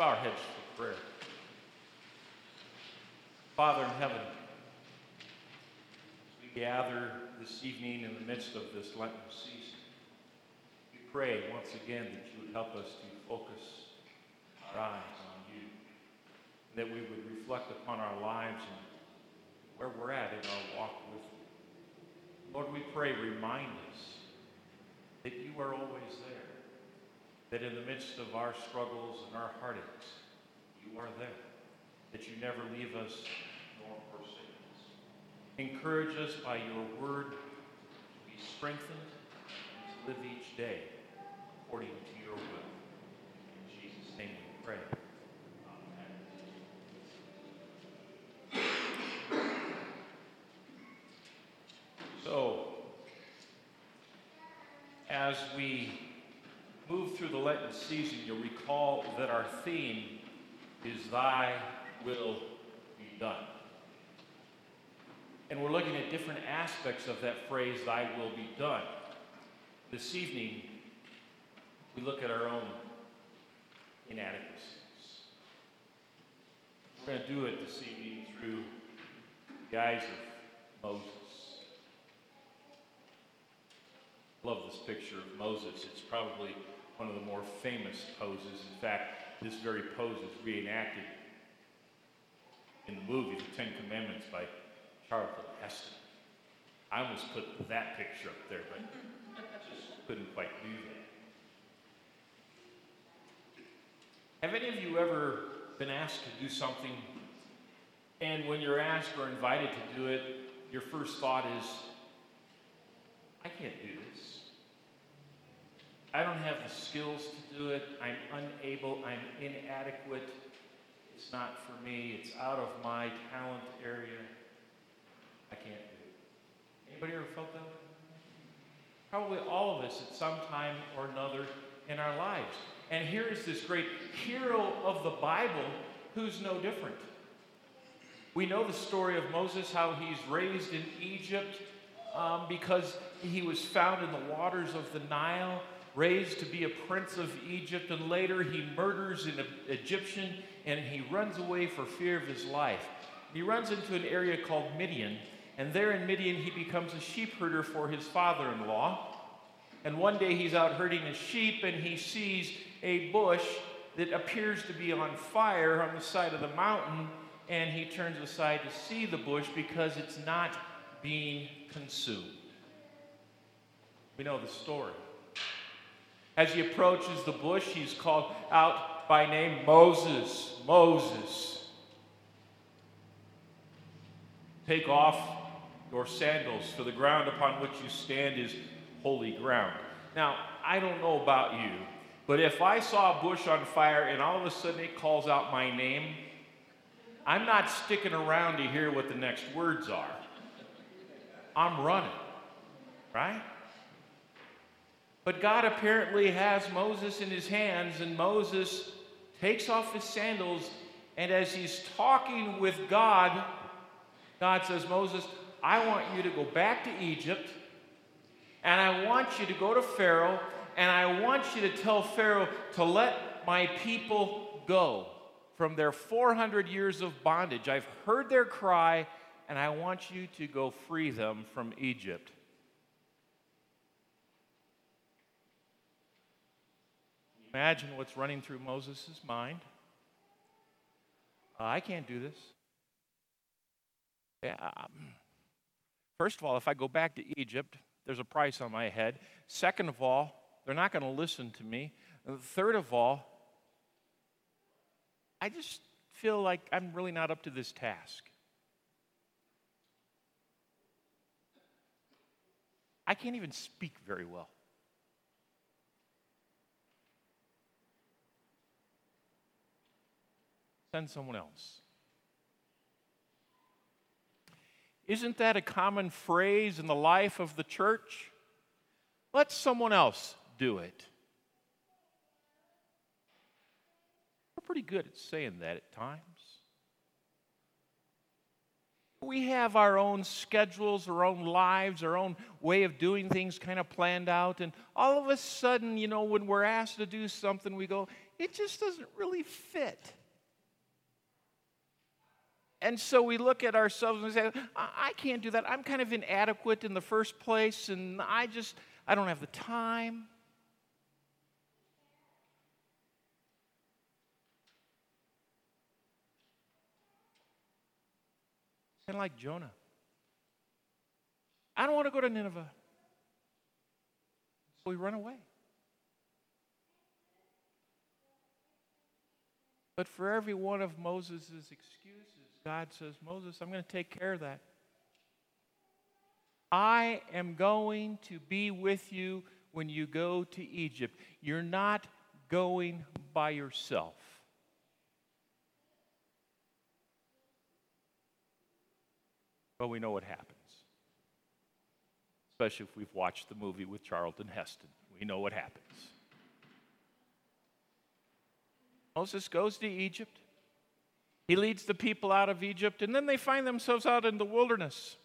bow our heads for prayer. Father in heaven, as we gather this evening in the midst of this Lenten season, we pray once again that you would help us to focus our eyes on you, that we would reflect upon our lives and where we're at in our walk with you. Lord, we pray, remind us that you are always there, that in the midst of our struggles and our heartaches, you are there, that you never leave us nor forsake us. Encourage us by your word to be strengthened and to live each day according to your will. In Jesus' name we pray. So, as we through the Lenten season, you'll recall that our theme is Thy will be done. And we're looking at different aspects of that phrase, Thy will be done. This evening, we look at our own inadequacies. We're going to do it this evening through the eyes of Moses. Love this picture of Moses. It's probably one of the more famous poses. In fact, this very pose is reenacted in the movie The Ten Commandments by Charlton Heston. I almost put that picture up there, but I just couldn't quite do that. Have any of you ever been asked to do something, and when you're asked or invited to do it, your first thought is, I can't do this. I don't have the skills to do it. I'm unable. I'm inadequate. It's not for me. It's out of my talent area. I can't do it. Anybody ever felt that? Probably all of us at some time or another in our lives. And here is this great hero of the Bible who's no different. We know the story of Moses, how he's raised in Egypt um, because he was found in the waters of the Nile raised to be a prince of Egypt, and later he murders an Egyptian and he runs away for fear of his life. He runs into an area called Midian, and there in Midian he becomes a sheep herder for his father in law. And one day he's out herding his sheep and he sees a bush that appears to be on fire on the side of the mountain, and he turns aside to see the bush because it's not being consumed. We know the story. As he approaches the bush, he's called out by name Moses, Moses. Take off your sandals, for the ground upon which you stand is holy ground. Now, I don't know about you, but if I saw a bush on fire and all of a sudden it calls out my name, I'm not sticking around to hear what the next words are. I'm running, right? But God apparently has Moses in his hands, and Moses takes off his sandals. And as he's talking with God, God says, Moses, I want you to go back to Egypt, and I want you to go to Pharaoh, and I want you to tell Pharaoh to let my people go from their 400 years of bondage. I've heard their cry, and I want you to go free them from Egypt. Imagine what's running through Moses' mind. I can't do this. Yeah, um, first of all, if I go back to Egypt, there's a price on my head. Second of all, they're not going to listen to me. Third of all, I just feel like I'm really not up to this task. I can't even speak very well. Send someone else. Isn't that a common phrase in the life of the church? Let someone else do it. We're pretty good at saying that at times. We have our own schedules, our own lives, our own way of doing things kind of planned out. And all of a sudden, you know, when we're asked to do something, we go, it just doesn't really fit. And so we look at ourselves and say, I can't do that. I'm kind of inadequate in the first place, and I just, I don't have the time. Kind of like Jonah. I don't want to go to Nineveh. So we run away. But for every one of Moses' excuses, God says, Moses, I'm going to take care of that. I am going to be with you when you go to Egypt. You're not going by yourself. But we know what happens. Especially if we've watched the movie with Charlton Heston. We know what happens. Moses goes to Egypt. He leads the people out of Egypt, and then they find themselves out in the wilderness.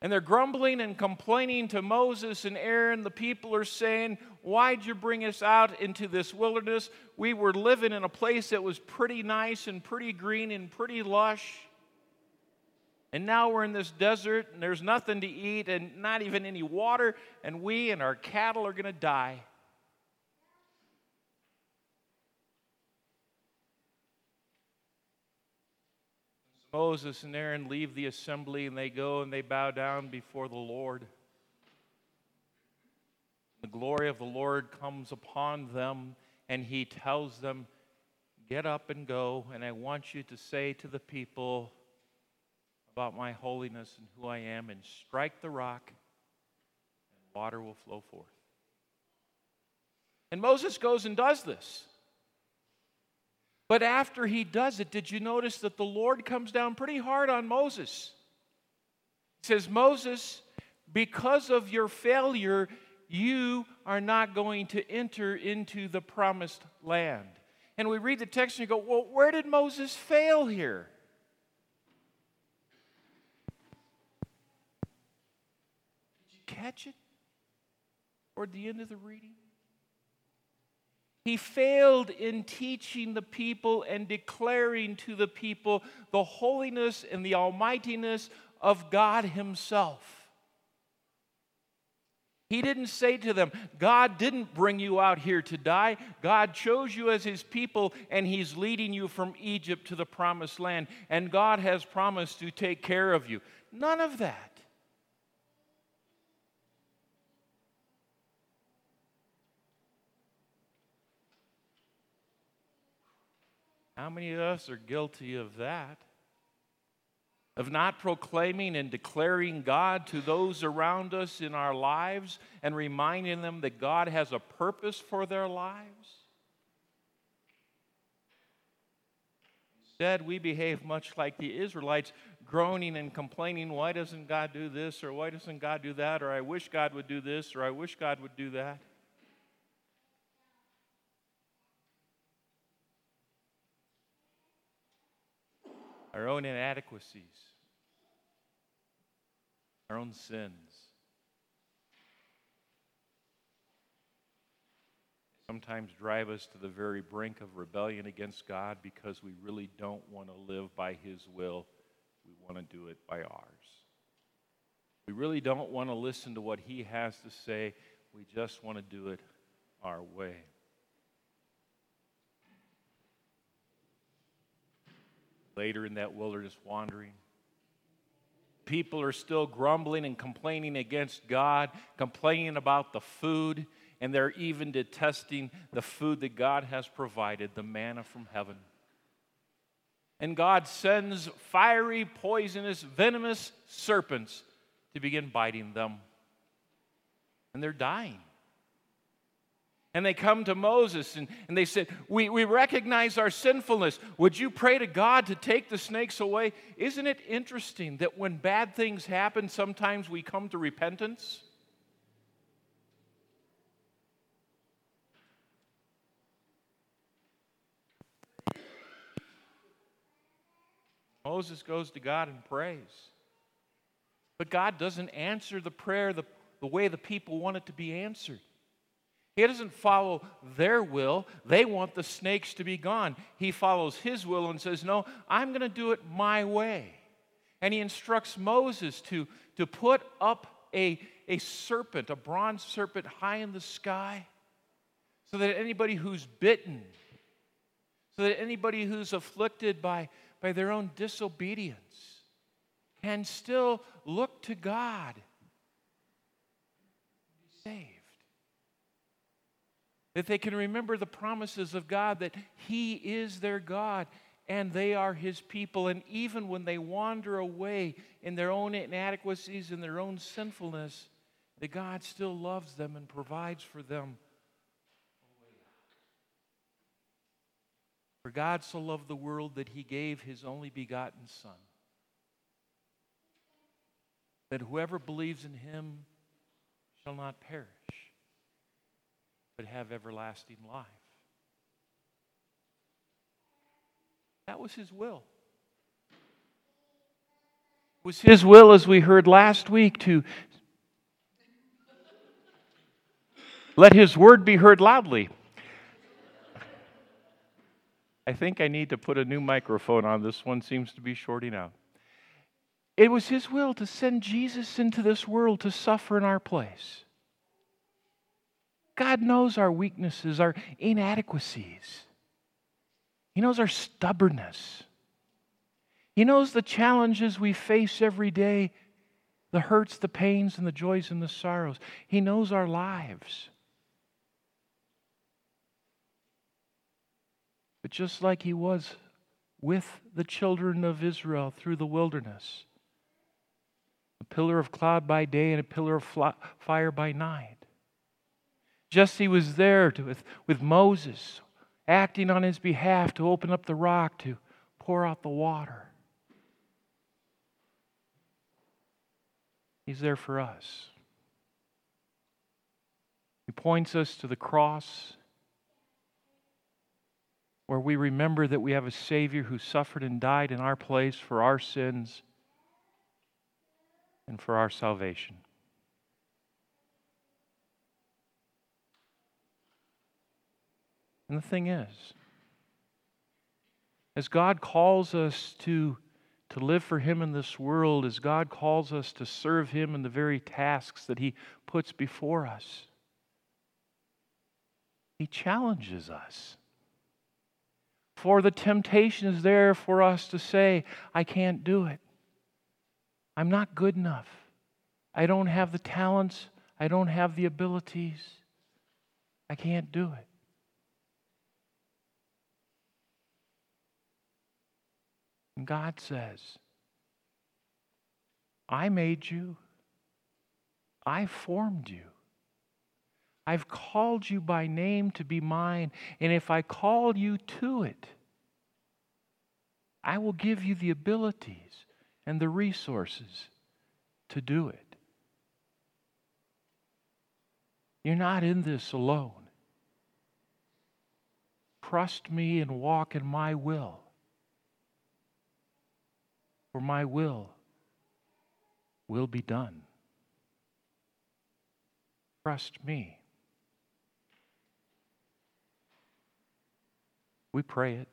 And they're grumbling and complaining to Moses and Aaron. The people are saying, Why'd you bring us out into this wilderness? We were living in a place that was pretty nice and pretty green and pretty lush. And now we're in this desert and there's nothing to eat and not even any water, and we and our cattle are going to die. Moses and Aaron leave the assembly and they go and they bow down before the Lord. The glory of the Lord comes upon them and he tells them, Get up and go, and I want you to say to the people about my holiness and who I am, and strike the rock, and water will flow forth. And Moses goes and does this. But after he does it, did you notice that the Lord comes down pretty hard on Moses? He says, Moses, because of your failure, you are not going to enter into the promised land. And we read the text and you go, well, where did Moses fail here? Did you catch it? Toward the end of the reading? He failed in teaching the people and declaring to the people the holiness and the almightiness of God Himself. He didn't say to them, God didn't bring you out here to die. God chose you as His people, and He's leading you from Egypt to the promised land. And God has promised to take care of you. None of that. How many of us are guilty of that? Of not proclaiming and declaring God to those around us in our lives and reminding them that God has a purpose for their lives? Instead, we behave much like the Israelites, groaning and complaining, why doesn't God do this, or why doesn't God do that, or I wish God would do this, or I wish God would do that. Our own inadequacies, our own sins. Sometimes drive us to the very brink of rebellion against God because we really don't want to live by His will. We want to do it by ours. We really don't want to listen to what He has to say. We just want to do it our way. Later in that wilderness wandering. People are still grumbling and complaining against God, complaining about the food, and they're even detesting the food that God has provided, the manna from heaven. And God sends fiery, poisonous, venomous serpents to begin biting them. And they're dying. And they come to Moses and, and they said, we, we recognize our sinfulness. Would you pray to God to take the snakes away? Isn't it interesting that when bad things happen, sometimes we come to repentance? Moses goes to God and prays. But God doesn't answer the prayer the, the way the people want it to be answered. He doesn't follow their will. They want the snakes to be gone. He follows his will and says, No, I'm going to do it my way. And he instructs Moses to, to put up a, a serpent, a bronze serpent, high in the sky, so that anybody who's bitten, so that anybody who's afflicted by, by their own disobedience can still look to God, be saved that they can remember the promises of God, that He is their God and they are His people. And even when they wander away in their own inadequacies and their own sinfulness, that God still loves them and provides for them. For God so loved the world that He gave His only begotten Son, that whoever believes in Him shall not perish but have everlasting life. That was his will. It was his will, as we heard last week, to let his word be heard loudly. I think I need to put a new microphone on. This one seems to be shorting out. It was his will to send Jesus into this world to suffer in our place. God knows our weaknesses, our inadequacies. He knows our stubbornness. He knows the challenges we face every day the hurts, the pains, and the joys and the sorrows. He knows our lives. But just like He was with the children of Israel through the wilderness, a pillar of cloud by day and a pillar of fire by night. Jesus was there to, with, with Moses, acting on his behalf to open up the rock to pour out the water. He's there for us. He points us to the cross where we remember that we have a Savior who suffered and died in our place for our sins and for our salvation. And the thing is, as God calls us to, to live for Him in this world, as God calls us to serve Him in the very tasks that He puts before us, He challenges us. For the temptation is there for us to say, I can't do it. I'm not good enough. I don't have the talents. I don't have the abilities. I can't do it. And God says, I made you. I formed you. I've called you by name to be mine. And if I call you to it, I will give you the abilities and the resources to do it. You're not in this alone. Trust me and walk in my will for my will will be done. Trust me. We pray it.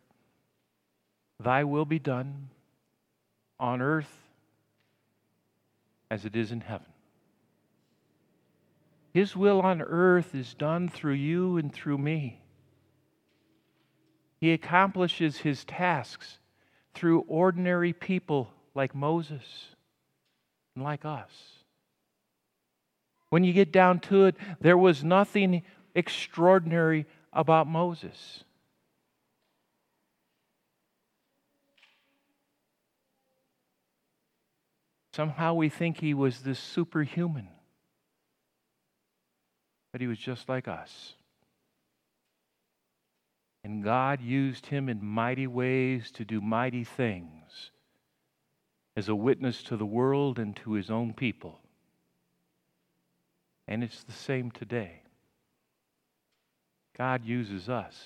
Thy will be done on earth as it is in heaven. His will on earth is done through you and through me. He accomplishes his tasks through ordinary people like Moses and like us. When you get down to it, there was nothing extraordinary about Moses. Somehow we think he was this superhuman, but he was just like us. And God used him in mighty ways to do mighty things as a witness to the world and to his own people. And it's the same today. God uses us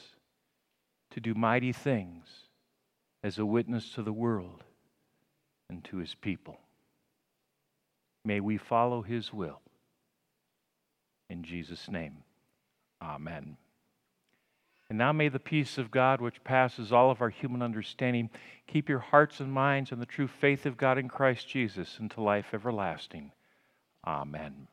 to do mighty things as a witness to the world and to his people. May we follow his will. In Jesus' name, Amen. And now may the peace of God, which passes all of our human understanding, keep your hearts and minds in the true faith of God in Christ Jesus unto life everlasting. Amen.